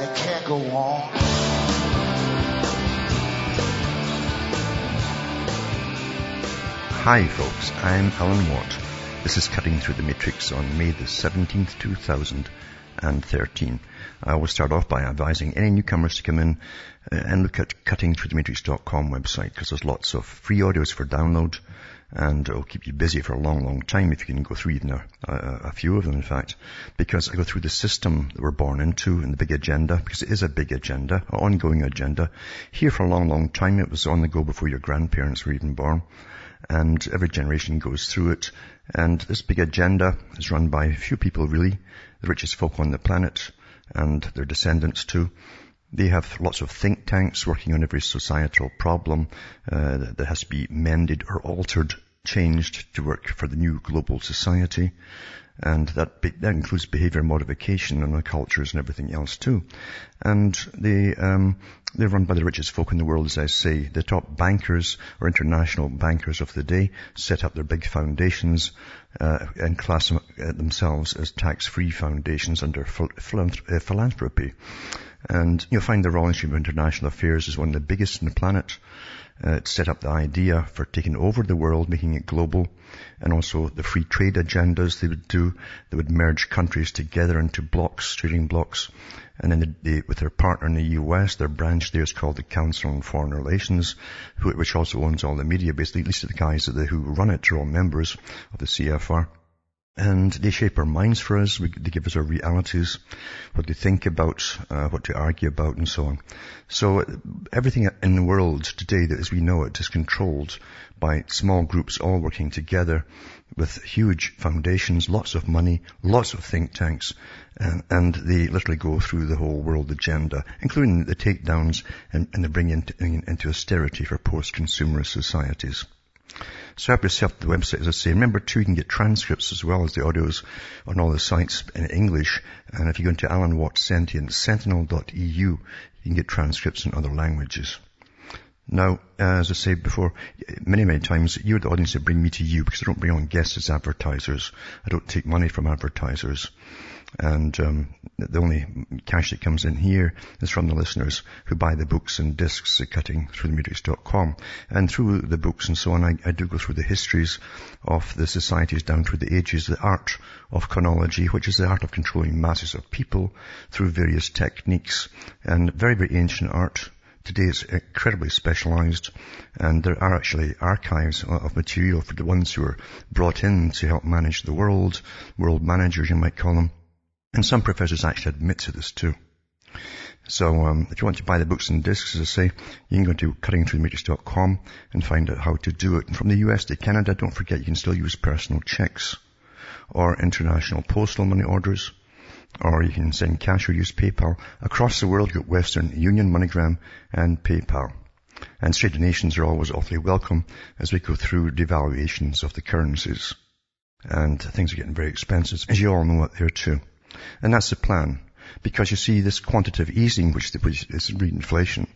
and it can't go on. Hi folks, I'm Alan Watt. This is Cutting Through the Matrix on May the 17th, 2013. I will start off by advising any newcomers to come in uh, and look at cuttingthroughthematrix.com website because there's lots of free audios for download and it'll keep you busy for a long, long time if you can go through even a, a, few of them, in fact, because I go through the system that we're born into and the big agenda, because it is a big agenda, an ongoing agenda. Here for a long, long time, it was on the go before your grandparents were even born, and every generation goes through it, and this big agenda is run by a few people really, the richest folk on the planet, and their descendants too. They have lots of think tanks working on every societal problem uh, that has to be mended or altered, changed to work for the new global society. And that, be, that includes behavior modification and our cultures and everything else too. And they, um, they're run by the richest folk in the world, as I say. The top bankers or international bankers of the day set up their big foundations uh, and class uh, themselves as tax-free foundations under uh, philanthropy. And you'll find the Royal Institute of International Affairs is one of the biggest in the planet. Uh, it set up the idea for taking over the world, making it global, and also the free trade agendas they would do. They would merge countries together into blocks, trading blocks. And then they, with their partner in the US, their branch there is called the Council on Foreign Relations, which also owns all the media, basically, at least the guys who run it are all members of the CFR. And they shape our minds for us. We, they give us our realities, what to think about, uh, what to argue about, and so on. So everything in the world today, that as we know it, is controlled by small groups all working together with huge foundations, lots of money, lots of think tanks, and, and they literally go through the whole world agenda, including the takedowns and, and the bringing into, into austerity for post-consumerist societies. So help yourself the website, as I say. Remember too, you can get transcripts as well as the audios on all the sites in English. And if you go into Alan Watt Sentient, sentinel.eu, you can get transcripts in other languages. Now, as I said before, many, many times, you're the audience that bring me to you because I don't bring on guests as advertisers. I don't take money from advertisers. And um, the only cash that comes in here is from the listeners who buy the books and discs at cuttingthroughthematrix.com. And through the books and so on, I, I, do go through the histories of the societies down through the ages, the art of chronology, which is the art of controlling masses of people through various techniques and very, very ancient art. Today it's incredibly specialized and there are actually archives of material for the ones who are brought in to help manage the world, world managers you might call them and some professors actually admit to this too. So um, if you want to buy the books and discs, as I say, you can go to cuttingthroughthematrix.com and find out how to do it. And from the US to Canada, don't forget you can still use personal checks or international postal money orders, or you can send cash or use PayPal. Across the world, you got Western Union, MoneyGram, and PayPal. And straight donations are always awfully welcome as we go through devaluations of the currencies. And things are getting very expensive, as you all know out there too. And that's the plan. Because you see, this quantitative easing, which is inflation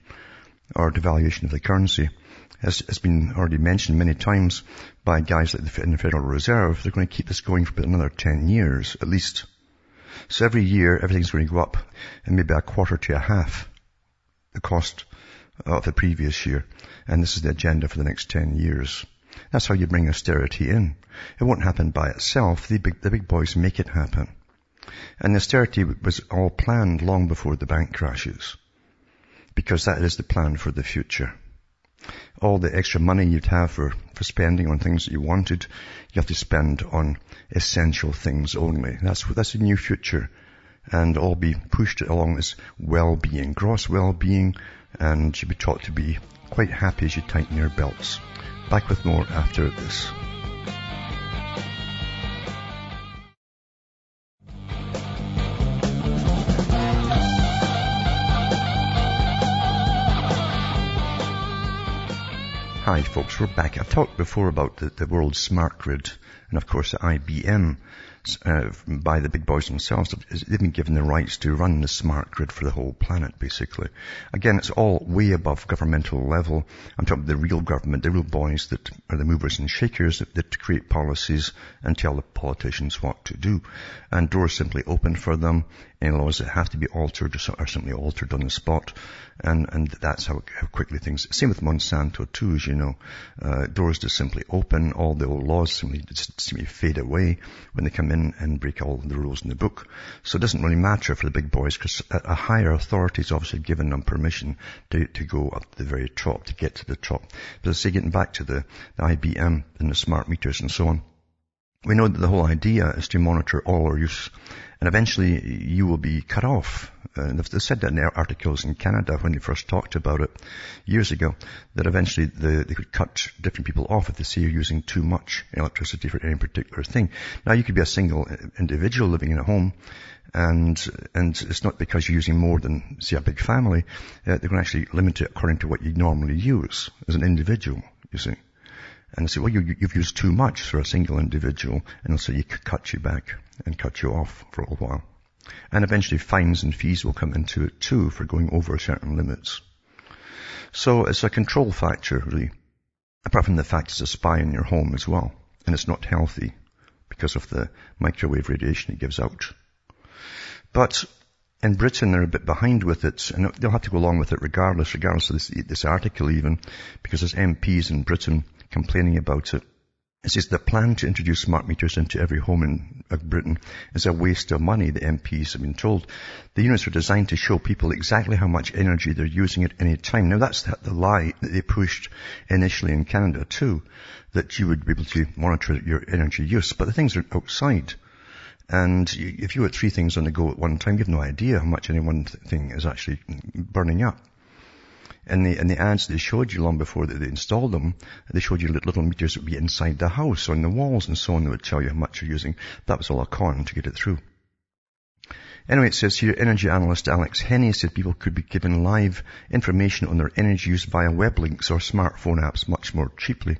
or devaluation of the currency, has, has been already mentioned many times by guys like the, in the Federal Reserve. They're going to keep this going for another 10 years, at least. So every year, everything's going to go up and maybe a quarter to a half the cost of the previous year. And this is the agenda for the next 10 years. That's how you bring austerity in. It won't happen by itself. The big, the big boys make it happen. And austerity was all planned long before the bank crashes. Because that is the plan for the future. All the extra money you'd have for, for spending on things that you wanted, you have to spend on essential things only. That's, that's a new future. And all be pushed along this well-being, gross well-being, and you'll be taught to be quite happy as you tighten your belts. Back with more after this. Hi folks, we're back. I've talked before about the, the world's smart grid and of course IBM uh, by the big boys themselves. They've been given the rights to run the smart grid for the whole planet, basically. Again, it's all way above governmental level. I'm talking the real government, the real boys that are the movers and shakers that, that create policies and tell the politicians what to do. And doors simply open for them. Laws that have to be altered are simply altered on the spot. And, and that's how, how quickly things, same with Monsanto too, as you know. Uh, doors just simply open. All the old laws simply, just simply fade away when they come in and break all the rules in the book. So it doesn't really matter for the big boys because a, a higher authority is obviously given them permission to, to go up the very top, to get to the top. But I say getting back to the, the IBM and the smart meters and so on, we know that the whole idea is to monitor all our use and eventually you will be cut off. And they said that in their articles in Canada when they first talked about it years ago, that eventually the, they could cut different people off if they see you're using too much electricity for any particular thing. Now you could be a single individual living in a home and and it's not because you're using more than say a big family. Uh, they can actually limit it according to what you normally use as an individual. You see. And they say, well, you, have used too much for a single individual, and they'll say you could cut you back and cut you off for a little while. And eventually fines and fees will come into it too for going over certain limits. So it's a control factor, really. Apart from the fact it's a spy in your home as well. And it's not healthy because of the microwave radiation it gives out. But in Britain, they're a bit behind with it, and they'll have to go along with it regardless, regardless of this, this article even, because there's MPs in Britain complaining about it. It says the plan to introduce smart meters into every home in Britain is a waste of money, the MPs have been told. The units are designed to show people exactly how much energy they're using at any time. Now that's the lie that they pushed initially in Canada too, that you would be able to monitor your energy use, but the things are outside. And if you had three things on the go at one time, you have no idea how much any one thing is actually burning up. And the, and the ads they showed you long before that they installed them, they showed you little meters that would be inside the house, on the walls and so on, that would tell you how much you're using. That was all a con to get it through. Anyway, it says here, energy analyst Alex Henney said people could be given live information on their energy use via web links or smartphone apps much more cheaply.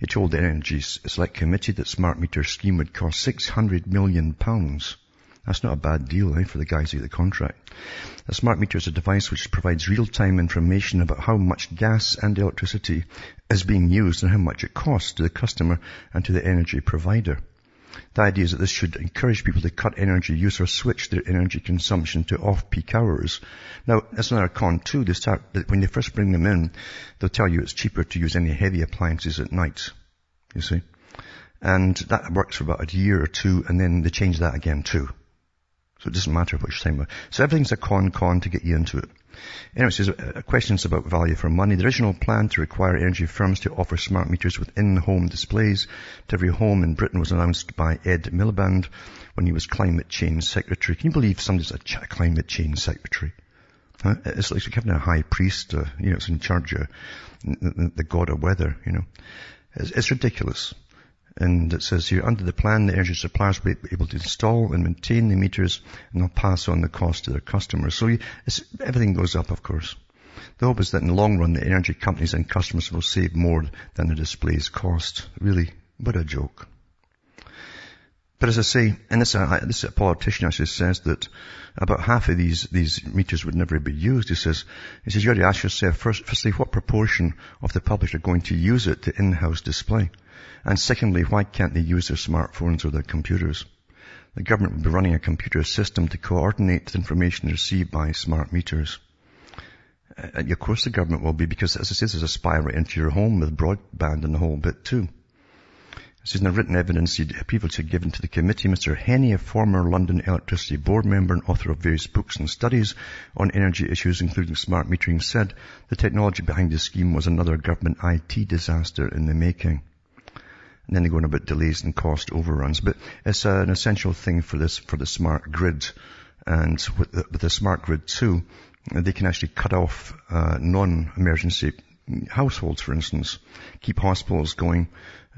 He told the Energy Select Committee that smart meter scheme would cost 600 million pounds. That's not a bad deal, eh, for the guys who get the contract. A smart meter is a device which provides real-time information about how much gas and electricity is being used and how much it costs to the customer and to the energy provider. The idea is that this should encourage people to cut energy use or switch their energy consumption to off-peak hours. Now, that's another con too. They start, when they first bring them in, they'll tell you it's cheaper to use any heavy appliances at night. You see? And that works for about a year or two, and then they change that again too. So it doesn't matter which time. So everything's a con con to get you into it. Anyway, it says, uh, questions about value for money. The original plan to require energy firms to offer smart meters with in-home displays to every home in Britain was announced by Ed Miliband when he was climate change secretary. Can you believe somebody's a ch- climate change secretary? Huh? It's like having a high priest, uh, you know, it's in charge of the, the god of weather, you know. It's, it's ridiculous. And it says here, under the plan, the energy suppliers will be able to install and maintain the meters and they'll pass on the cost to their customers. So everything goes up, of course. The hope is that in the long run, the energy companies and customers will save more than the displays cost. Really, what a joke. But as I say, and this, uh, this politician actually says that about half of these, these meters would never be used. He says, he says, you ought to ask yourself, first, firstly, what proportion of the public are going to use it to in-house display? And secondly, why can't they use their smartphones or their computers? The government would be running a computer system to coordinate the information received by smart meters. Uh, of course the government will be because as I say, there's a spy right into your home with broadband and the whole bit too. This is in the written evidence people to given to the committee. Mr. Henney, a former London Electricity Board member and author of various books and studies on energy issues, including smart metering, said the technology behind the scheme was another government IT disaster in the making. And then they go on about delays and cost overruns. But it's an essential thing for this, for the smart grid. And with the, with the smart grid too, they can actually cut off uh, non-emergency households, for instance, keep hospitals going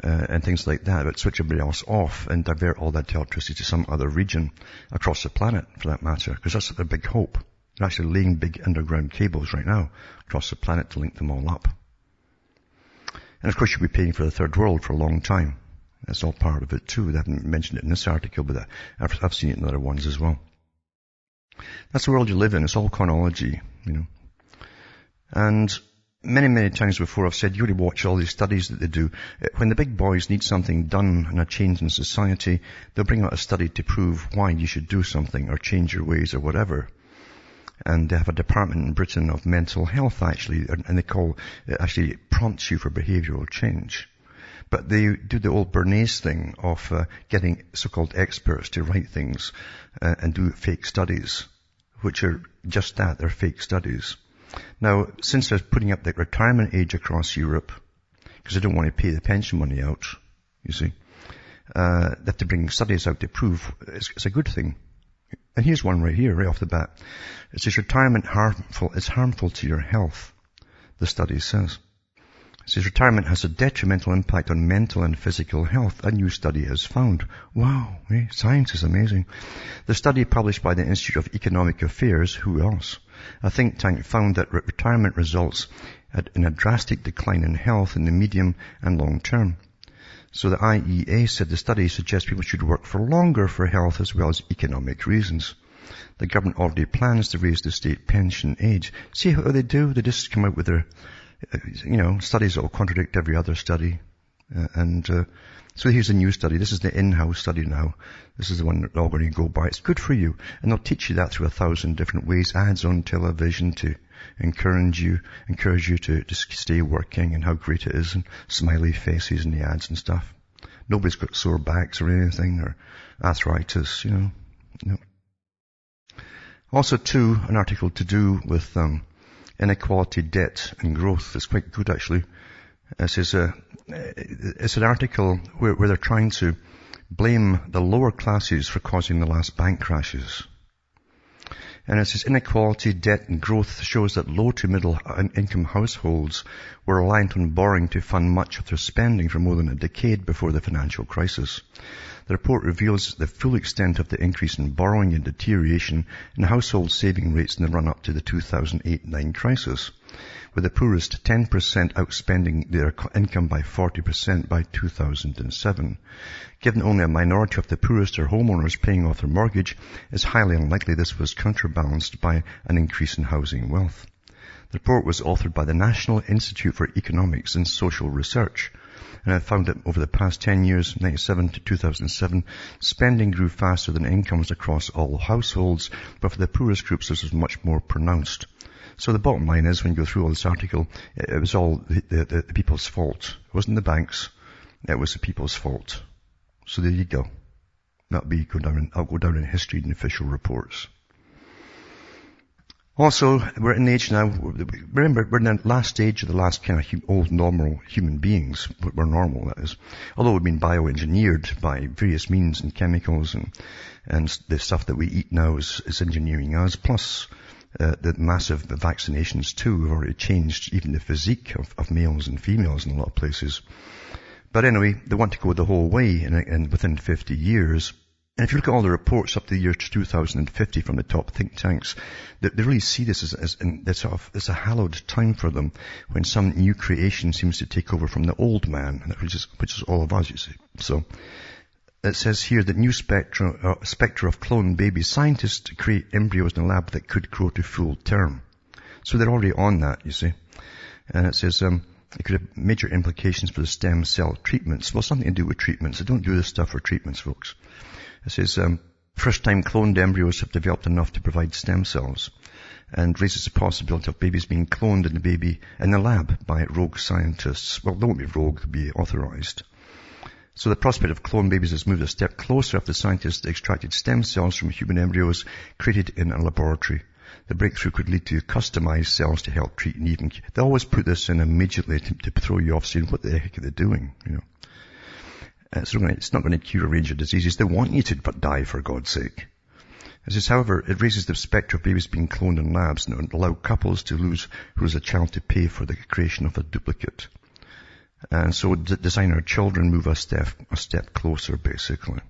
uh, and things like that, but switch everybody else off and divert all that electricity to some other region across the planet, for that matter, because that's a big hope. They're actually laying big underground cables right now across the planet to link them all up. And of course you'll be paying for the third world for a long time. That's all part of it too. They haven't mentioned it in this article, but uh, I've, I've seen it in other ones as well. That's the world you live in. It's all chronology, you know. And many, many times before I've said, you really watch all these studies that they do. Uh, when the big boys need something done and a change in society, they'll bring out a study to prove why you should do something or change your ways or whatever. And they have a department in Britain of mental health actually, and they call, it actually prompts you for behavioral change. But they do the old Bernays thing of uh, getting so-called experts to write things uh, and do fake studies, which are just that, they're fake studies. Now, since they're putting up the retirement age across Europe, because they don't want to pay the pension money out, you see, uh, they have to bring studies out to prove it's, it's, a good thing. And here's one right here, right off the bat. It says retirement harmful, is harmful to your health, the study says. It says retirement has a detrimental impact on mental and physical health, a new study has found. Wow, eh? science is amazing. The study published by the Institute of Economic Affairs, who else? A think tank found that retirement results in a drastic decline in health in the medium and long term. So the IEA said the study suggests people should work for longer for health as well as economic reasons. The government already plans to raise the state pension age. See how they do? They just come out with their, uh, you know, studies that will contradict every other study. Uh, and uh, so here's a new study. This is the in-house study now. This is the one that all going to go by. It's good for you. And they'll teach you that through a thousand different ways. Ads on television to encourage you, encourage you to just stay working and how great it is and smiley faces in the ads and stuff. Nobody's got sore backs or anything or arthritis, you know. No. Also too, an article to do with, um, inequality, debt and growth. It's quite good actually. It says, uh, it's an article where, where they're trying to blame the lower classes for causing the last bank crashes. And it says inequality, debt and growth shows that low to middle income households were reliant on borrowing to fund much of their spending for more than a decade before the financial crisis. The report reveals the full extent of the increase in borrowing and deterioration in household saving rates in the run-up to the 2008-9 crisis with the poorest 10% outspending their income by 40% by 2007. Given only a minority of the poorest are homeowners paying off their mortgage, it's highly unlikely this was counterbalanced by an increase in housing wealth. The report was authored by the National Institute for Economics and Social Research, and it found that over the past 10 years, 97 to 2007, spending grew faster than incomes across all households, but for the poorest groups this was much more pronounced. So the bottom line is, when you go through all this article, it, was all the, the, the, people's fault. It wasn't the banks. It was the people's fault. So there you go. That'll be go down. I'll go down in history in official reports. Also, we're in the age now, remember, we're in the last stage of the last kind of old normal human beings. We're normal, that is. Although we've been bioengineered by various means and chemicals and, and the stuff that we eat now is, is engineering us. Plus, uh, the massive vaccinations too have already changed even the physique of, of, males and females in a lot of places. But anyway, they want to go the whole way in, in within 50 years. And if you look at all the reports up to the year 2050 from the top think tanks, they, they really see this as, as sort of, it's a hallowed time for them when some new creation seems to take over from the old man, which is, which is all of us, you see. So, it says here that new spectra, uh, spectra of cloned babies, scientists create embryos in a lab that could grow to full term. So they're already on that, you see. And it says, um, it could have major implications for the stem cell treatments. Well, something to do with treatments. So don't do this stuff for treatments, folks. It says, um, first time cloned embryos have developed enough to provide stem cells and raises the possibility of babies being cloned in the baby in the lab by rogue scientists. Well, they won't be rogue, they'll be authorized. So the prospect of clone babies has moved a step closer after scientists extracted stem cells from human embryos created in a laboratory. The breakthrough could lead to customized cells to help treat and even, they always put this in immediately to, to throw you off saying, what the heck are they doing? You know. Uh, so it's not going to cure a range of diseases. They want you to die for God's sake. This says, however, it raises the specter of babies being cloned in labs and allow couples to lose who is a child to pay for the creation of a duplicate. And so d- design our children move a step, a step closer, basically.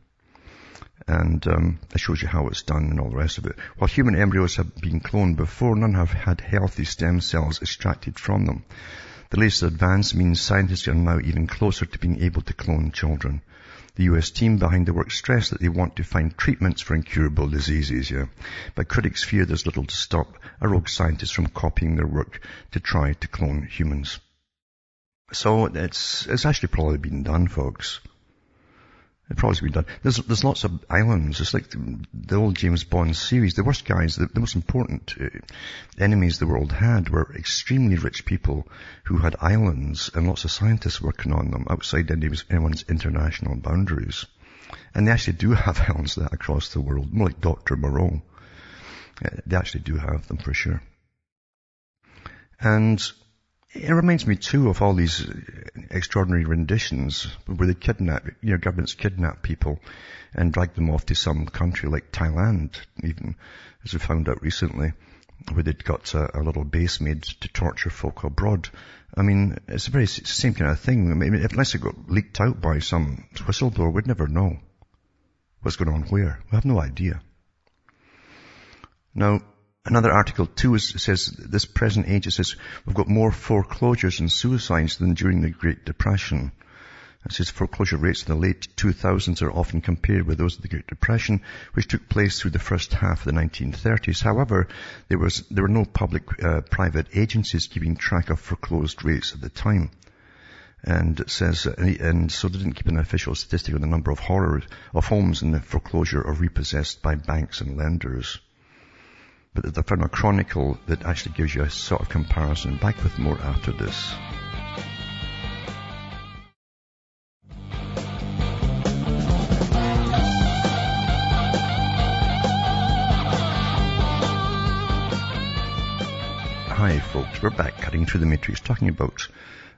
And um, it shows you how it's done and all the rest of it. While human embryos have been cloned before, none have had healthy stem cells extracted from them. The latest advance means scientists are now even closer to being able to clone children. The US team behind the work stressed that they want to find treatments for incurable diseases, yeah. But critics fear there's little to stop a rogue scientist from copying their work to try to clone humans. So it's, it's actually probably been done, folks. It probably been done. There's, there's lots of islands. It's like the, the old James Bond series. The worst guys, the, the most important uh, enemies the world had were extremely rich people who had islands and lots of scientists working on them outside anyone's international boundaries. And they actually do have islands that across the world, more like Dr. Moreau. Uh, they actually do have them for sure. And it reminds me too of all these extraordinary renditions where they kidnap, you know, governments kidnap people and drag them off to some country like Thailand, even, as we found out recently, where they'd got a, a little base made to torture folk abroad. I mean, it's a very same kind of thing. I mean, unless it got leaked out by some whistleblower, we'd never know what's going on where. We have no idea. Now, Another article too is, says this present age, it says we've got more foreclosures and suicides than during the Great Depression. It says foreclosure rates in the late 2000s are often compared with those of the Great Depression, which took place through the first half of the 1930s. However, there was there were no public uh, private agencies keeping track of foreclosed rates at the time. And it says, and so they didn't keep an official statistic on the number of horrors of homes in the foreclosure or repossessed by banks and lenders. But found a chronicle that actually gives you a sort of comparison. Back with more after this. Hi folks, we're back cutting through the matrix talking about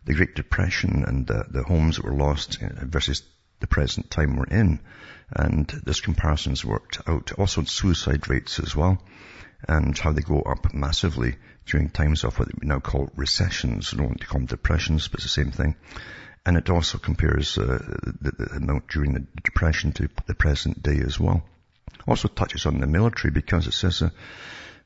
the Great Depression and uh, the homes that were lost versus the present time we're in. And this comparison's worked out. Also suicide rates as well and how they go up massively during times of what we now call recessions. I don't want to call them depressions, but it's the same thing. And it also compares uh, the, amount during the depression to the present day as well. Also touches on the military because it says uh,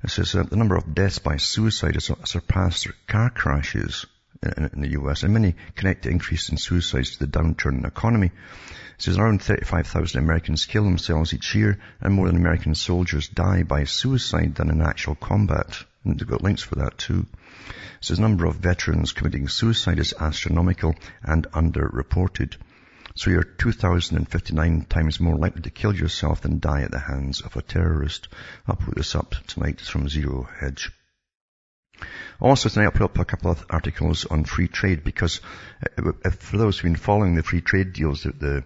it says uh, the number of deaths by suicide has surpassed car crashes in, the US, and many connect the increase in suicides to the downturn in the economy. It says around 35,000 Americans kill themselves each year, and more than American soldiers die by suicide than in actual combat. And they've got links for that too. It says number of veterans committing suicide is astronomical and underreported. So you're 2,059 times more likely to kill yourself than die at the hands of a terrorist. I'll put this up tonight. It's from Zero Hedge. Also tonight I'll put up a couple of articles on free trade because uh, for those who've been following the free trade deals, the, the,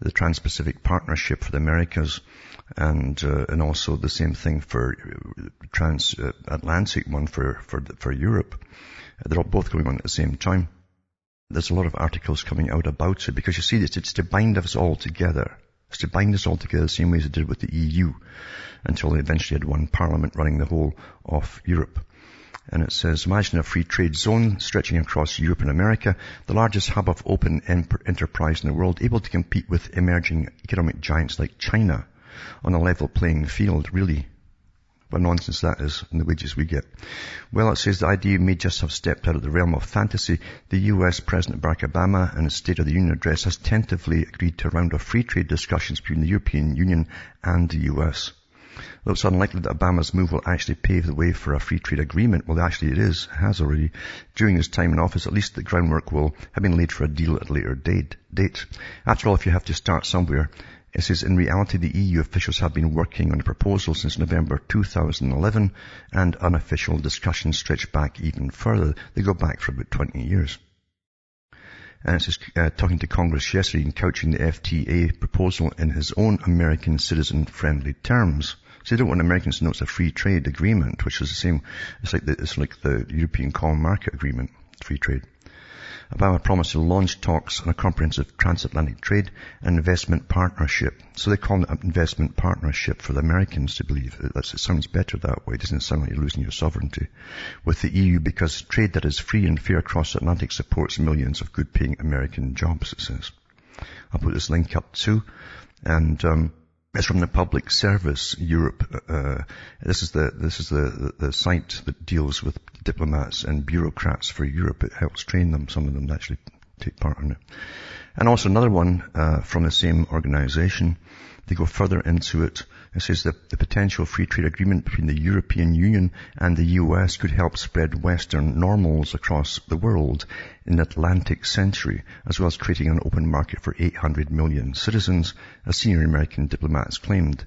the Trans-Pacific Partnership for the Americas and uh, and also the same thing for uh, Trans-Atlantic one for, for, for Europe. They're all both going on at the same time. There's a lot of articles coming out about it because you see it's, it's to bind us all together. It's to bind us all together the same way as it did with the EU until they eventually had one parliament running the whole of Europe. And it says, imagine a free trade zone stretching across Europe and America, the largest hub of open enterprise in the world, able to compete with emerging economic giants like China on a level playing field, really. What nonsense that is, and the wages we get. Well, it says the idea may just have stepped out of the realm of fantasy. The US President Barack Obama, in his State of the Union address, has tentatively agreed to a round of free trade discussions between the European Union and the US. Though it's unlikely that Obama's move will actually pave the way for a free trade agreement. Well, actually it is, has already. During his time in office, at least the groundwork will have been laid for a deal at a later date. date. After all, if you have to start somewhere, it says, in reality, the EU officials have been working on a proposal since November 2011, and unofficial discussions stretch back even further. They go back for about 20 years. And it says, uh, talking to Congress yesterday and couching the FTA proposal in his own American citizen-friendly terms. So they don't want Americans to know it's a free trade agreement, which is the same, it's like the, it's like the European Common Market Agreement, free trade. Obama promised to launch talks on a comprehensive transatlantic trade and investment partnership. So they call it an investment partnership for the Americans to believe. That's, it sounds better that way. It doesn't sound like you're losing your sovereignty with the EU because trade that is free and fair across the Atlantic supports millions of good paying American jobs, it says. I'll put this link up too. And, um, it's from the Public Service Europe. Uh, this is the this is the, the, the site that deals with diplomats and bureaucrats for Europe. It helps train them, some of them actually take part in it. And also another one uh, from the same organization. They go further into it. It says that the potential free trade agreement between the European Union and the US could help spread Western normals across the world in the Atlantic century, as well as creating an open market for 800 million citizens, as senior American diplomats claimed.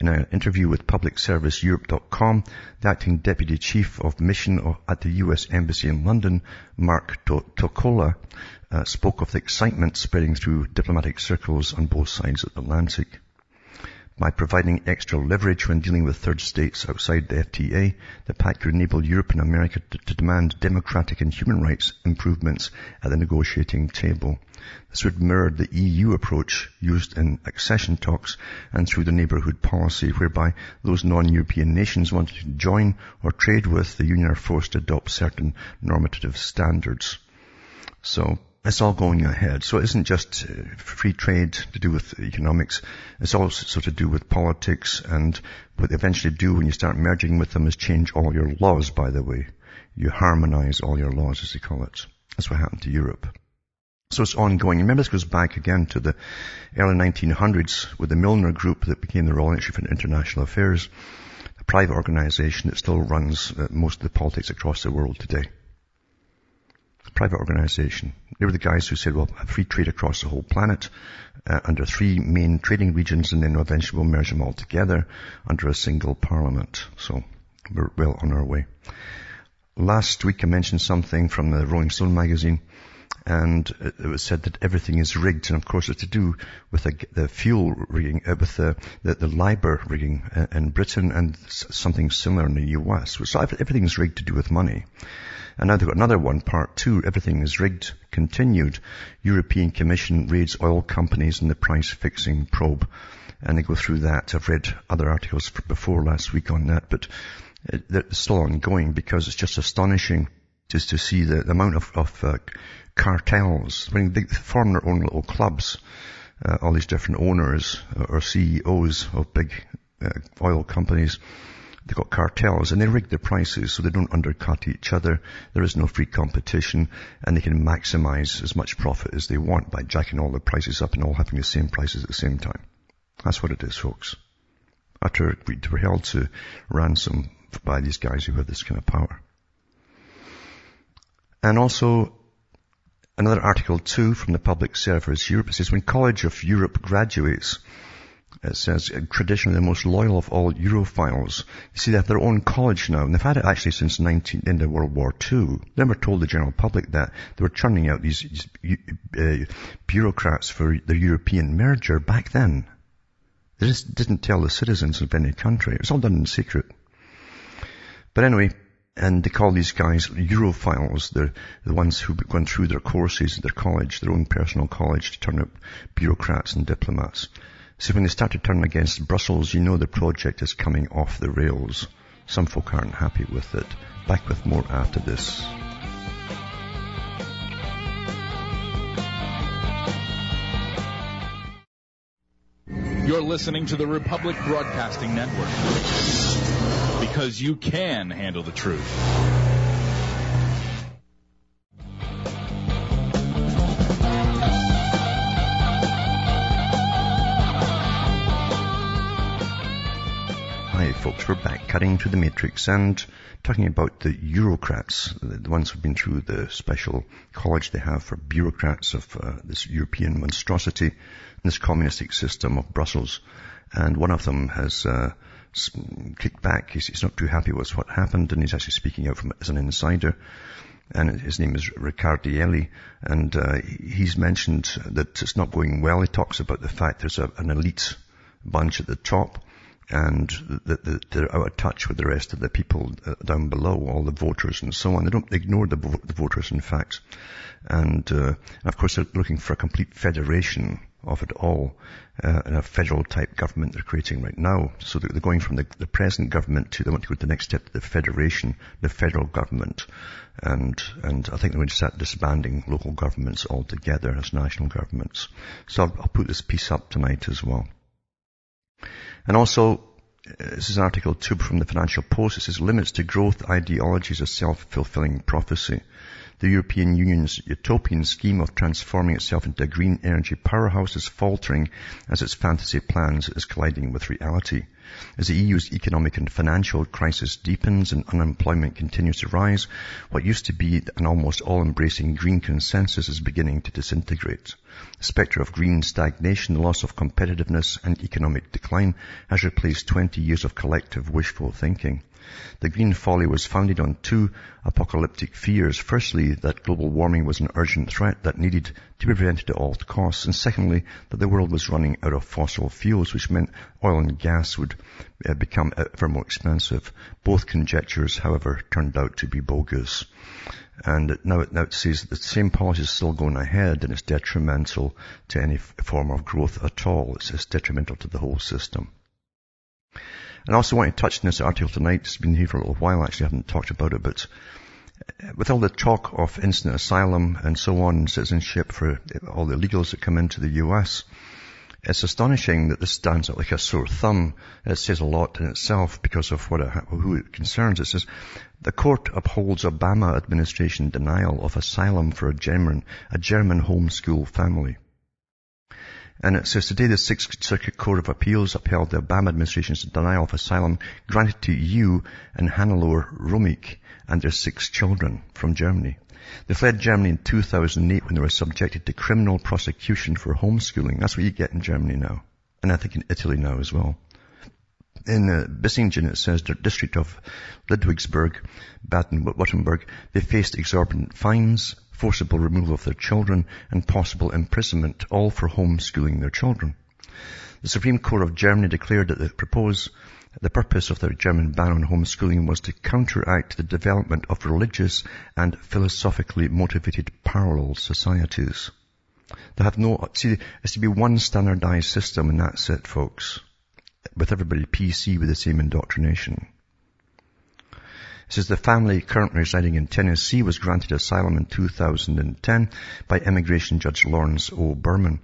In an interview with PublicServiceEurope.com, the acting deputy chief of mission at the U.S. Embassy in London, Mark Tokola, uh, spoke of the excitement spreading through diplomatic circles on both sides of the Atlantic. By providing extra leverage when dealing with third states outside the FTA, the pact could enable Europe and America to, to demand democratic and human rights improvements at the negotiating table. This would mirror the EU approach used in accession talks and through the neighbourhood policy whereby those non-European nations wanting to join or trade with the Union are forced to adopt certain normative standards. So it's all going ahead. So it isn't just uh, free trade to do with economics. It's also to do with politics and what they eventually do when you start merging with them is change all your laws, by the way. You harmonize all your laws, as they call it. That's what happened to Europe. So it's ongoing. Remember, this goes back again to the early 1900s with the Milner Group that became the Royal Institute for International Affairs, a private organization that still runs uh, most of the politics across the world today. Private organization. They were the guys who said, well, free trade across the whole planet uh, under three main trading regions and then eventually we'll merge them all together under a single parliament. So we're well on our way. Last week I mentioned something from the Rolling Stone magazine and it was said that everything is rigged, and of course it's to do with the, the fuel rigging, uh, with the, the, the LIBOR rigging uh, in Britain and something similar in the US. So everything is rigged to do with money. And now they've got another one, part two, everything is rigged, continued. European Commission raids oil companies in the price fixing probe. And they go through that. I've read other articles before last week on that, but it's still ongoing because it's just astonishing just to see the, the amount of, of uh, cartels. I mean, they form their own little clubs. Uh, all these different owners uh, or CEOs of big uh, oil companies, they've got cartels and they rig their prices so they don't undercut each other. There is no free competition and they can maximize as much profit as they want by jacking all the prices up and all having the same prices at the same time. That's what it is, folks. We were held to ransom by these guys who have this kind of power. And also, Another article too from the Public Service Europe says when College of Europe graduates, it says traditionally the most loyal of all Europhiles. You see, they have their own college now, and they've had it actually since 19, end of World War II. They never told the general public that they were churning out these, these uh, bureaucrats for the European merger back then. They just didn't tell the citizens of any country. It was all done in secret. But anyway, and they call these guys Europhiles. They're the ones who've gone through their courses at their college, their own personal college, to turn out bureaucrats and diplomats. So when they start to turn against Brussels, you know the project is coming off the rails. Some folk aren't happy with it. Back with more after this. You're listening to the Republic Broadcasting Network because you can handle the truth. Hi folks, we're back cutting through the matrix and talking about the Eurocrats, the ones who've been through the special college they have for bureaucrats of uh, this European monstrosity, this communistic system of Brussels. And one of them has uh, kicked back. He's, he's, not too happy with what happened, and he's actually speaking out from as an insider. And his name is Riccardielli, and uh, he's mentioned that it's not going well. He talks about the fact there's a, an elite bunch at the top, and that they're out of touch with the rest of the people uh, down below, all the voters and so on. They don't ignore the, the voters, in fact. And, uh, of course, they're looking for a complete federation of it all uh, in a federal type government they're creating right now. So they're going from the, the present government to they want to go to the next step, the federation, the federal government, and and I think they're going to start disbanding local governments altogether as national governments. So I'll, I'll put this piece up tonight as well. And also, this is article two from the Financial Post. It says limits to growth ideologies of self-fulfilling prophecy. The European Union's utopian scheme of transforming itself into a green energy powerhouse is faltering as its fantasy plans is colliding with reality. As the EU's economic and financial crisis deepens and unemployment continues to rise, what used to be an almost all-embracing green consensus is beginning to disintegrate. The spectre of green stagnation, loss of competitiveness and economic decline has replaced 20 years of collective wishful thinking. The Green Folly was founded on two apocalyptic fears. Firstly, that global warming was an urgent threat that needed to be prevented at all costs. And secondly, that the world was running out of fossil fuels, which meant oil and gas would uh, become ever more expensive. Both conjectures, however, turned out to be bogus. And now, it, now it says that the same policy is still going ahead and it's detrimental to any form of growth at all. It's, it's detrimental to the whole system. And I also want to touch on this article tonight. It's been here for a little while actually. I haven't talked about it, but uh, with all the talk of instant asylum and so on, citizenship for all the illegals that come into the US, it's astonishing that this stands out like a sore thumb. It says a lot in itself because of what it, who it concerns. It says, the court upholds Obama administration denial of asylum for a German, a German homeschool family. And it says today the Sixth Circuit Court of Appeals upheld the Obama administration's denial of asylum granted to Uwe and Hannelore Romeike and their six children from Germany. They fled Germany in 2008 when they were subjected to criminal prosecution for homeschooling. That's what you get in Germany now. And I think in Italy now as well. In uh, Bissingen, it says the district of Ludwigsburg, Baden-Württemberg, they faced exorbitant fines, forcible removal of their children, and possible imprisonment, all for homeschooling their children. The Supreme Court of Germany declared that the proposed the purpose of the German ban on homeschooling was to counteract the development of religious and philosophically motivated parallel societies. They have no, see, it's to be one standardized system and that's it, folks. With everybody PC with the same indoctrination. Says the family currently residing in Tennessee was granted asylum in 2010 by immigration judge Lawrence O. Burman,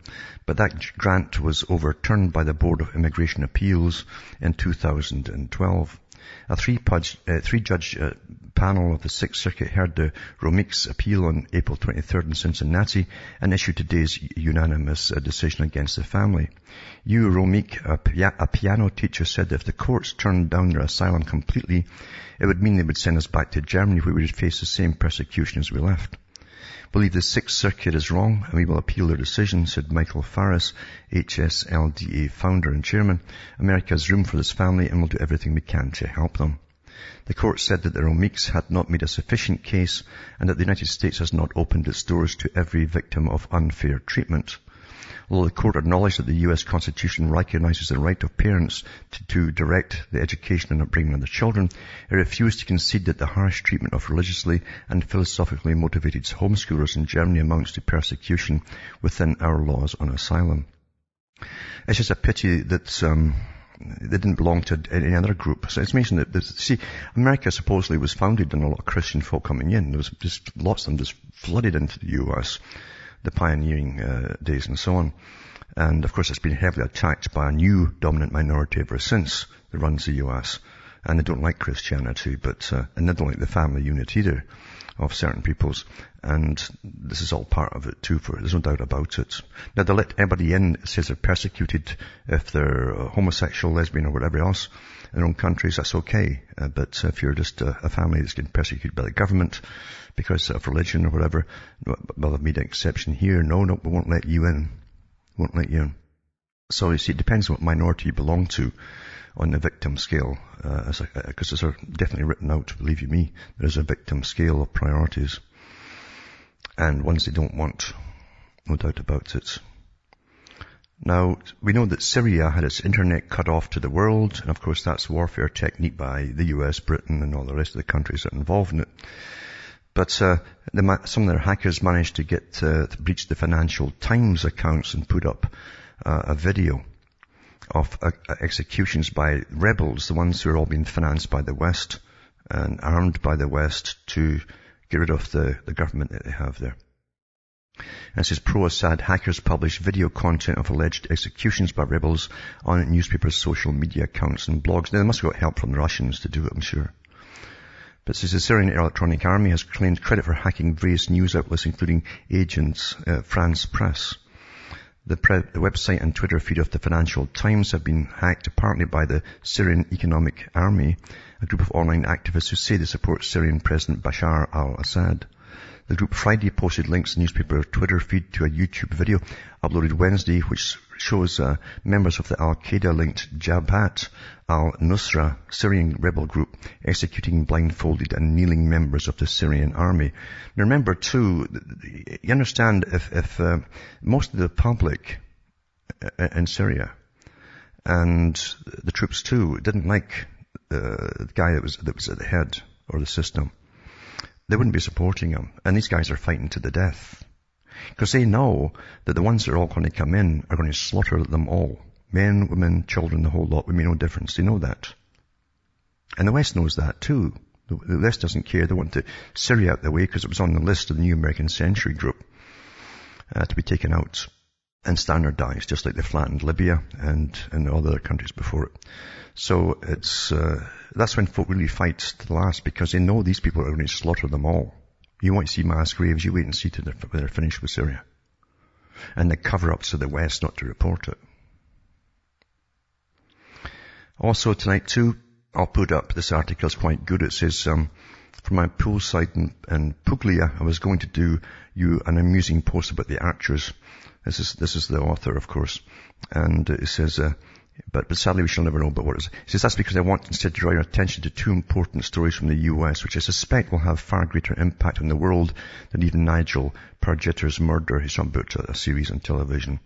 but that grant was overturned by the Board of Immigration Appeals in 2012. A three-judge uh, three uh, panel of the Sixth Circuit heard the Romeike's appeal on April 23rd in Cincinnati and issued today's unanimous uh, decision against the family. Uwe, Romik, a, pia- a piano teacher, said that if the courts turned down their asylum completely, it would mean they would send us back to Germany where we would face the same persecution as we left. Believe the Sixth Circuit is wrong and we will appeal their decision, said Michael Farris, HSLDA founder and chairman. America has room for this family and will do everything we can to help them. The court said that the Romeikes had not made a sufficient case and that the United States has not opened its doors to every victim of unfair treatment. Although the court acknowledged that the U.S. Constitution recognizes the right of parents to, to direct the education and upbringing of their children, it refused to concede that the harsh treatment of religiously and philosophically motivated homeschoolers in Germany amounts to persecution within our laws on asylum. It's just a pity that um, they didn't belong to any other group. So it's amazing that, see, America supposedly was founded on a lot of Christian folk coming in. There was just lots of them just flooded into the U.S., the pioneering uh, days and so on. And of course it's been heavily attacked by a new dominant minority ever since that runs the U.S. And they don't like Christianity, but, uh, and they don't like the family unit either of certain peoples. And this is all part of it too, for there's no doubt about it. Now they let everybody in, it says they're persecuted if they're homosexual, lesbian or whatever else in their own countries, that's okay. Uh, but if you're just a, a, family that's getting persecuted by the government because of religion or whatever, well, they've made an exception here. No, no, we won't let you in. Won't let you in. So you see, it depends on what minority you belong to on the victim scale, because uh, uh definitely written out, believe you me, there's a victim scale of priorities. And ones they don't want, no doubt about it. Now, we know that Syria had its internet cut off to the world, and of course that's warfare technique by the US, Britain, and all the rest of the countries that are involved in it. But uh, the, some of their hackers managed to get uh, to breach the Financial Times accounts and put up uh, a video of uh, executions by rebels, the ones who are all being financed by the West and armed by the West to get rid of the, the government that they have there. And says pro-Assad hackers publish video content of alleged executions by rebels on newspapers, social media accounts and blogs. Now, they must have got help from the Russians to do it, I'm sure. But says the Syrian Electronic Army has claimed credit for hacking various news outlets, including Agence uh, France Presse. The, pre- the, website and Twitter feed of the Financial Times have been hacked apparently by the Syrian Economic Army, a group of online activists who say they support Syrian President Bashar al-Assad. The group Friday posted links to the newspaper Twitter feed to a YouTube video uploaded Wednesday which shows uh, members of the Al-Qaeda-linked Jabhat al-Nusra Syrian rebel group executing blindfolded and kneeling members of the Syrian army. Now remember too, you understand if, if uh, most of the public uh, in Syria and the troops too didn't like uh, the guy that was, that was at the head or the system they wouldn't be supporting him. And these guys are fighting to the death. Because they know that the ones that are all going to come in are going to slaughter them all. Men, women, children, the whole lot would make no difference. They know that. And the West knows that too. The West doesn't care. They want to Syria out the way because it was on the list of the New American Century Group uh, to be taken out and standardized, just like they flattened Libya and, and all the other countries before it. So it's, uh, that's when folk really fight to the last because they know these people are going to slaughter them all. You want to see mass graves, you wait and see till they're, they're finished with Syria. And the cover-ups of the West not to report it. Also tonight too, I'll put up, this article is quite good. It says, um, from my poolside in, in Puglia, I was going to do you an amusing post about the archers. This is, this is the author, of course. And it says, uh, but, but sadly we shall never know about what it is. He says that's because I want instead to draw your attention to two important stories from the US, which I suspect will have far greater impact on the world than even Nigel Pargetter's murder. He's talking about a series on television.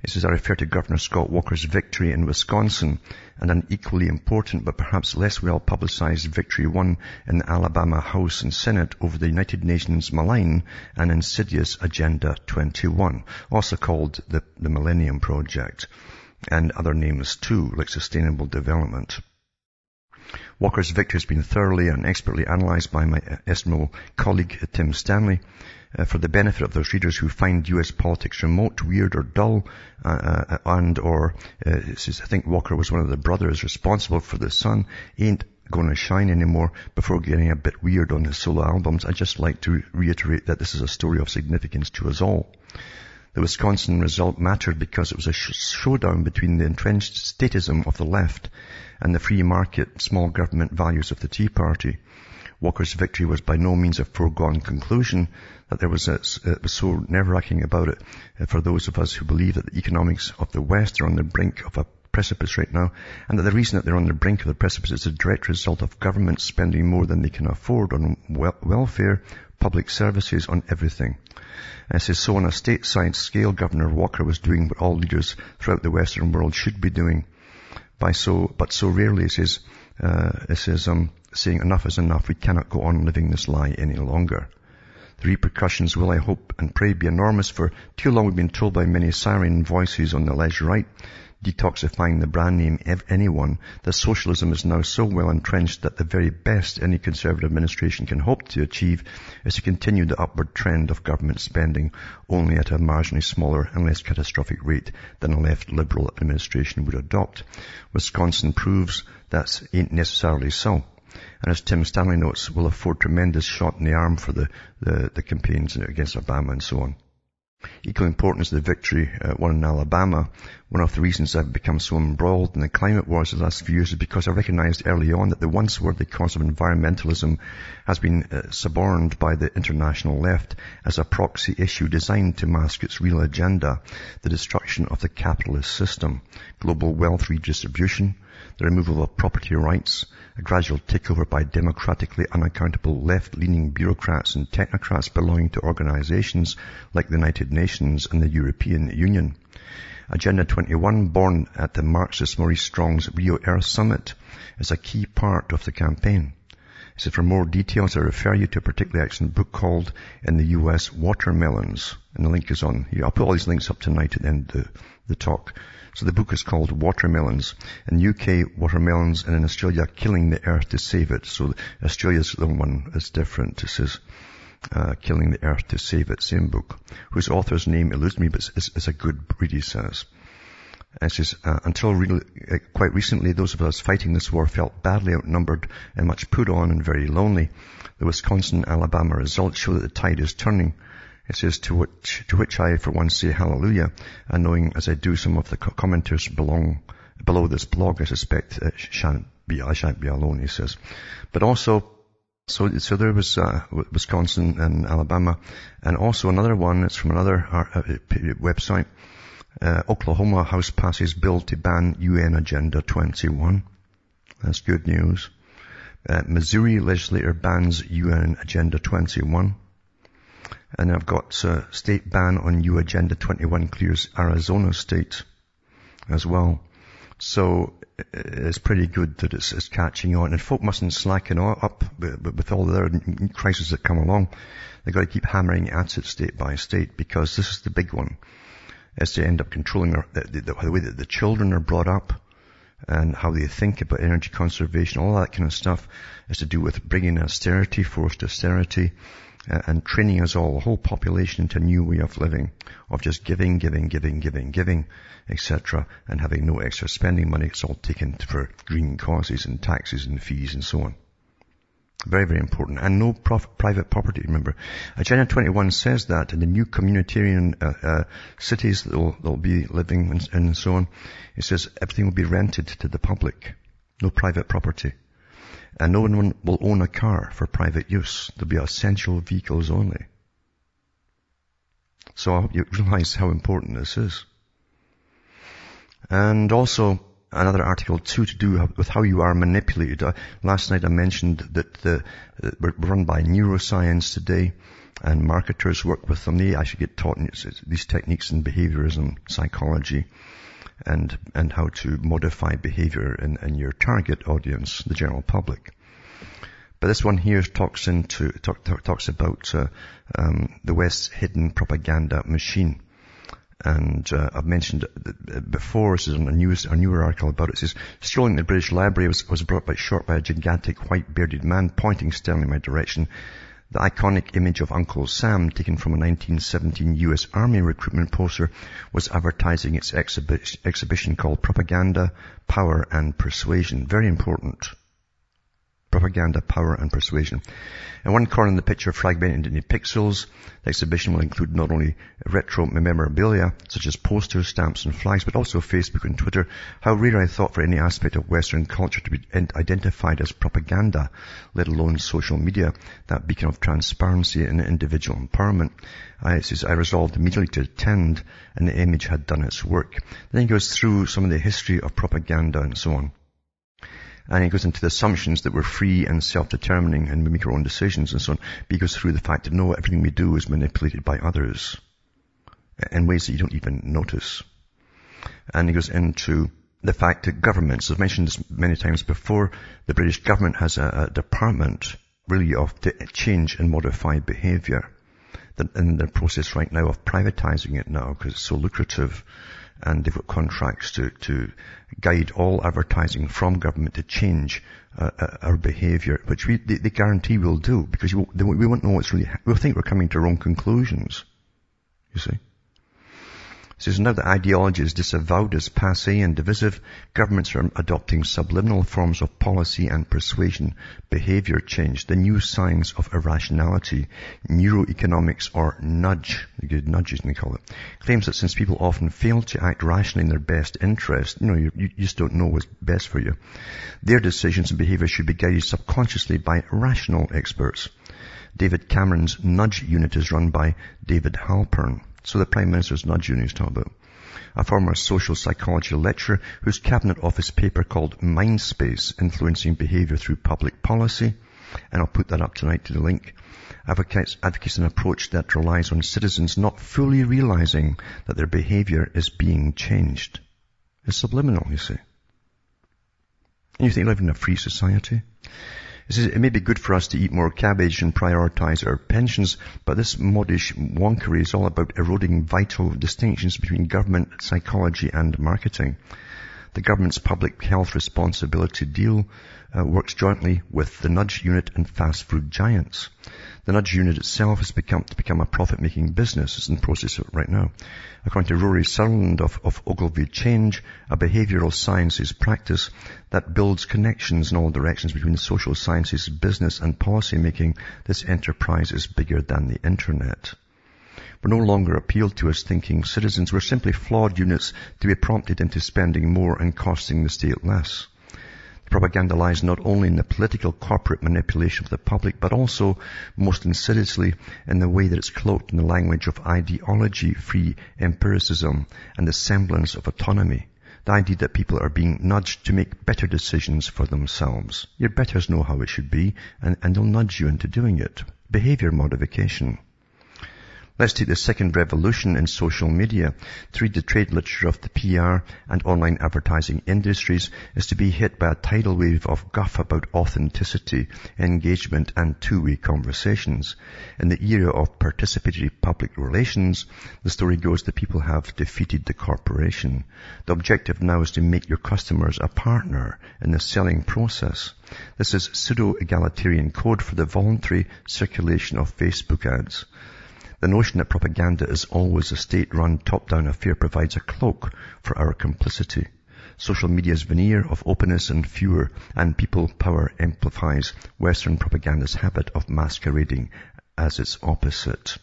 He says, I refer to Governor Scott Walker's victory in Wisconsin and an equally important but perhaps less well publicized victory won in the Alabama House and Senate over the United Nations malign and insidious Agenda 21, also called the, the Millennium Project and other names too, like sustainable development. Walker's victory has been thoroughly and expertly analysed by my uh, estimable colleague uh, Tim Stanley. Uh, for the benefit of those readers who find U.S. politics remote, weird, or dull, uh, uh, and or uh, I think Walker was one of the brothers responsible for the sun, ain't going to shine anymore before getting a bit weird on his solo albums. I just like to reiterate that this is a story of significance to us all. The Wisconsin result mattered because it was a showdown between the entrenched statism of the left and the free market, small government values of the Tea Party. Walker's victory was by no means a foregone conclusion that there was, a, it was so nerve-wracking about it uh, for those of us who believe that the economics of the West are on the brink of a precipice right now, and that the reason that they're on the brink of the precipice is a direct result of governments spending more than they can afford on welfare, public services, on everything. And says, so on a stateside scale, Governor Walker was doing what all leaders throughout the Western world should be doing. By so, but so rarely, it says, uh, it says, um, saying enough is enough. We cannot go on living this lie any longer. The repercussions will, I hope and pray, be enormous for too long we've been told by many siren voices on the alleged right detoxifying the brand name of anyone, that socialism is now so well entrenched that the very best any conservative administration can hope to achieve is to continue the upward trend of government spending only at a marginally smaller and less catastrophic rate than a left liberal administration would adopt. Wisconsin proves that ain't necessarily so and as Tim Stanley notes, will afford tremendous shot in the arm for the, the, the campaigns against Obama and so on. Equally important is the victory uh, won in Alabama. One of the reasons I've become so embroiled in the climate wars the last few years is because I recognized early on that the once worthy cause of environmentalism has been uh, suborned by the international left as a proxy issue designed to mask its real agenda, the destruction of the capitalist system, global wealth redistribution, the removal of property rights, a gradual takeover by democratically unaccountable left-leaning bureaucrats and technocrats belonging to organizations like the United Nations and the European Union. Agenda 21, born at the Marxist Maurice Strong's Rio Earth Summit, is a key part of the campaign. So for more details, I refer you to a particularly excellent book called In the US Watermelons. And the link is on here. I'll put all these links up tonight at the end of the, the talk. So the book is called Watermelons. In UK, watermelons, and in Australia, killing the earth to save it. So Australia's the one that's different. It says, uh, Killing the Earth to Save It, same book, whose author's name eludes me, but it's, is a good read, he says. And says, uh, until really, uh, quite recently, those of us fighting this war felt badly outnumbered and much put on and very lonely. The Wisconsin-Alabama results show that the tide is turning. It says, to which, to which I for one say hallelujah, and knowing as I do some of the commenters belong, below this blog, I suspect it shan't be, I shan't be alone, he says. But also, so, so there was uh, Wisconsin and Alabama, and also another one. It's from another uh, website. Uh, Oklahoma House passes bill to ban UN Agenda 21. That's good news. Uh, Missouri legislator bans UN Agenda 21. And I've got uh, state ban on U Agenda 21 clears Arizona state as well. So it's pretty good that it's, it's, catching on. And folk mustn't slacken up with all the crises that come along. They've got to keep hammering at it state by state because this is the big one. Is to end up controlling the, the, the way that the children are brought up and how they think about energy conservation, all that kind of stuff is to do with bringing austerity, forced austerity, uh, and training us all, the whole population into a new way of living, of just giving, giving, giving, giving, giving, etc., and having no extra spending money. It's all taken for green causes and taxes and fees and so on. Very, very important. And no prof- private property, remember. Agenda 21 says that in the new communitarian uh, uh, cities that they'll, they'll, be living and, and so on, it says everything will be rented to the public. No private property. And no one will own a car for private use. There'll be essential vehicles only. So I hope you realize how important this is. And also, another article too to do with how you are manipulated. Uh, last night I mentioned that the, uh, we're run by neuroscience today and marketers work with them. They actually get taught these techniques in behaviorism psychology and, and how to modify behavior in, in your target audience, the general public. But this one here talks into, talk, talk, talks about uh, um, the West's hidden propaganda machine. And uh, I've mentioned before, this is a, news, a newer article about it. It says, strolling the British Library was, was brought by short by a gigantic white bearded man pointing sternly in my direction. The iconic image of Uncle Sam, taken from a 1917 US Army recruitment poster, was advertising its exhibi- exhibition called Propaganda, Power and Persuasion. Very important propaganda, power and persuasion. In one corner of the picture, fragmented into pixels, the exhibition will include not only retro memorabilia, such as posters, stamps and flags, but also Facebook and Twitter. How rare I thought for any aspect of Western culture to be identified as propaganda, let alone social media, that beacon of transparency and individual empowerment. I, says, I resolved immediately to attend, and the image had done its work. Then he goes through some of the history of propaganda and so on. And he goes into the assumptions that we're free and self-determining and we make our own decisions and so on. But he goes through the fact that no, everything we do is manipulated by others in ways that you don't even notice. And he goes into the fact that governments, I've mentioned this many times before, the British government has a, a department really of to change and modify behavior. That in the process right now of privatizing it now because it's so lucrative and they've got contracts to, to guide all advertising from government to change uh, uh our behaviour, which we, they, they, guarantee we'll do because we, we won't know what's really, we'll think we're coming to wrong conclusions. You see? Says now that ideology is disavowed as passe and divisive, governments are adopting subliminal forms of policy and persuasion, behavior change, the new science of irrationality, neuroeconomics or nudge, the good nudges they call it, claims that since people often fail to act rationally in their best interest, you know, you, you just don't know what's best for you, their decisions and behavior should be guided subconsciously by rational experts. David Cameron's nudge unit is run by David Halpern. So the Prime Minister's nudge unit he's talking about. A former social psychology lecturer whose cabinet office paper called Mindspace, Influencing Behavior Through Public Policy, and I'll put that up tonight to the link, advocates, advocates an approach that relies on citizens not fully realizing that their behavior is being changed. It's subliminal, you see. And you think you live in a free society? Says, it may be good for us to eat more cabbage and prioritize our pensions, but this modish wonkery is all about eroding vital distinctions between government, psychology and marketing. The government's public health responsibility deal uh, works jointly with the nudge unit and fast food giants. The nudge unit itself has become to become a profit-making business. It's in the process right now. According to Rory Sutherland of, of Ogilvy Change, a behavioral sciences practice that builds connections in all directions between social sciences, business and policy making, this enterprise is bigger than the internet. We're no longer appealed to as thinking citizens. We're simply flawed units to be prompted into spending more and costing the state less. The propaganda lies not only in the political corporate manipulation of the public, but also, most insidiously, in the way that it's cloaked in the language of ideology-free empiricism and the semblance of autonomy. The idea that people are being nudged to make better decisions for themselves. Your betters know how it should be, and, and they'll nudge you into doing it. Behavior modification. Let's take the second revolution in social media. To read the trade literature of the PR and online advertising industries is to be hit by a tidal wave of guff about authenticity, engagement and two-way conversations. In the era of participatory public relations, the story goes that people have defeated the corporation. The objective now is to make your customers a partner in the selling process. This is pseudo-egalitarian code for the voluntary circulation of Facebook ads. The notion that propaganda is always a state-run top-down affair provides a cloak for our complicity. Social media's veneer of openness and fewer and people power amplifies Western propaganda's habit of masquerading as its opposite.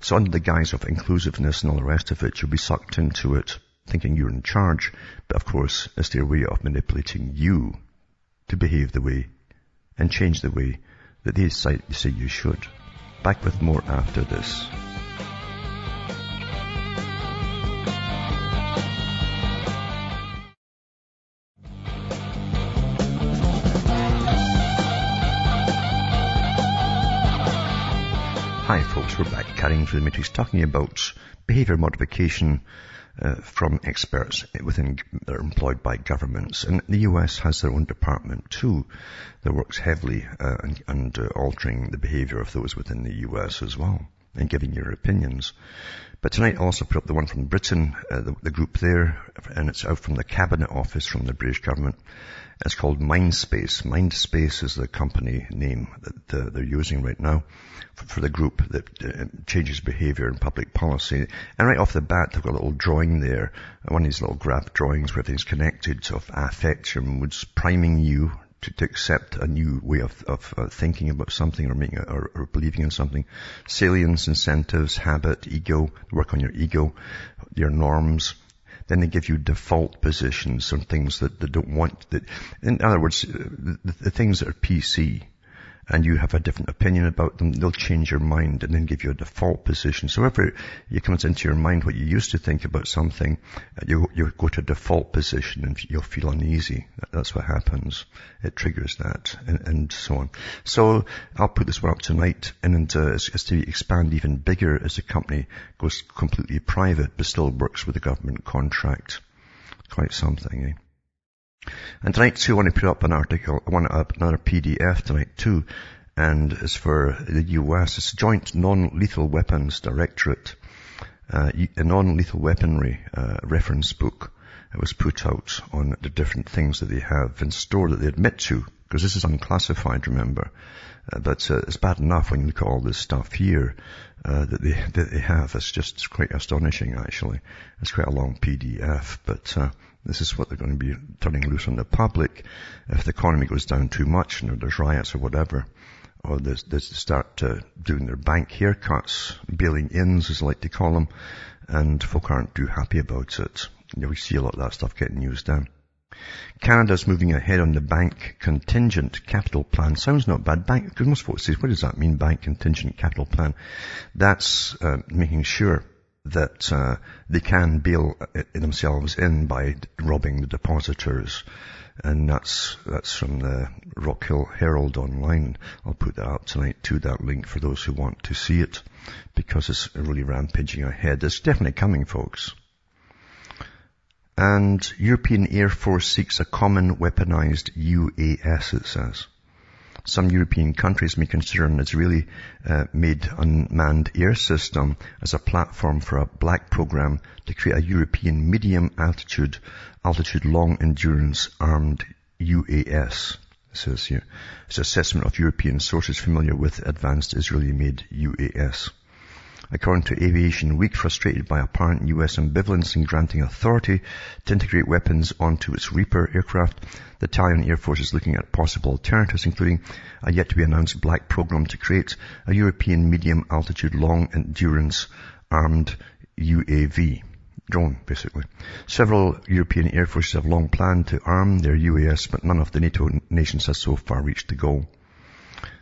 So under the guise of inclusiveness and all the rest of it, you'll be sucked into it thinking you're in charge, but of course it's their way of manipulating you to behave the way and change the way that they say you should. Back with more after this. Hi folks, we're back carrying through the matrix talking about behavior modification uh, from experts within that are employed by governments. And the US has their own department too that works heavily uh, and, and uh, altering the behavior of those within the US as well and giving your opinions. But tonight I also put up the one from Britain, uh, the, the, group there, and it's out from the Cabinet Office from the British government. It's called Mindspace. Mindspace is the company name that uh, they're using right now for, for the group that uh, changes behavior and public policy. And right off the bat, they've got a little drawing there, one of these little graph drawings where everything's connected of affect your moods, priming you to, to, accept a new way of, of uh, thinking about something or making a, or, or, believing in something. Salience, incentives, habit, ego, work on your ego, your norms, then they give you default positions on things that they don't want. That, in other words, the, the things that are PC, and you have a different opinion about them, they'll change your mind and then give you a default position. So whenever it comes into your mind what you used to think about something, uh, you, you go to a default position and you'll feel uneasy. That's what happens. It triggers that and, and so on. So I'll put this one up tonight and uh, as, as to expand even bigger as the company goes completely private but still works with a government contract. Quite something, eh? And tonight too, I want to put up an article, I want to up another PDF tonight too, and it's for the US. It's Joint Non-Lethal Weapons Directorate, uh, a non-lethal weaponry uh, reference book. It was put out on the different things that they have in store that they admit to, because this is unclassified, remember. Uh, but uh, it's bad enough when you look at all this stuff here uh, that they that they have. It's just quite astonishing, actually. It's quite a long PDF, but this is what they're going to be turning loose on the public. If the economy goes down too much and there's riots or whatever, or they, they start uh, doing their bank haircuts, bailing ins as I like to call them, and folk aren't too happy about it. You know, we see a lot of that stuff getting used down. Canada's moving ahead on the bank contingent capital plan. Sounds not bad. Bank, because most folks say, what does that mean, bank contingent capital plan? That's uh, making sure that uh, they can bail uh, themselves in by robbing the depositors. And that's, that's from the Rock Hill Herald online. I'll put that up tonight to that link for those who want to see it because it's really rampaging ahead. It's definitely coming, folks. And European Air Force seeks a common weaponized UAS, it says. Some European countries may consider an Israeli uh, made unmanned air system as a platform for a black program to create a European medium altitude, altitude long endurance armed UAS. It says here, it's assessment of European sources familiar with advanced Israeli-made UAS. According to Aviation Week, frustrated by apparent US ambivalence in granting authority to integrate weapons onto its Reaper aircraft, the Italian Air Force is looking at possible alternatives, including a yet to be announced black program to create a European medium altitude long endurance armed UAV drone, basically. Several European air forces have long planned to arm their UAS, but none of the NATO nations has so far reached the goal.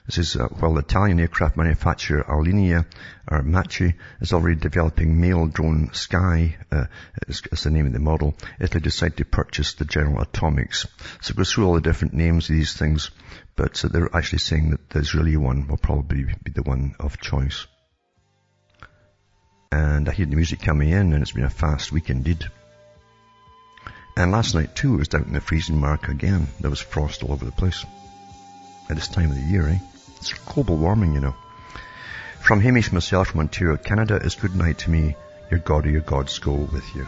This is uh, while the Italian aircraft manufacturer Alenia or is already developing male drone Sky, uh, the name of the model. Italy decided to purchase the General Atomics. So it goes through all the different names of these things, but uh, they're actually saying that the Israeli one will probably be the one of choice. And I hear the music coming in and it's been a fast week indeed. And last night too, it was down in the freezing mark again. There was frost all over the place. At this time of the year, eh? It's global warming, you know. From Hamish myself from Ontario, Canada, is good night to me. Your God or your gods go with you.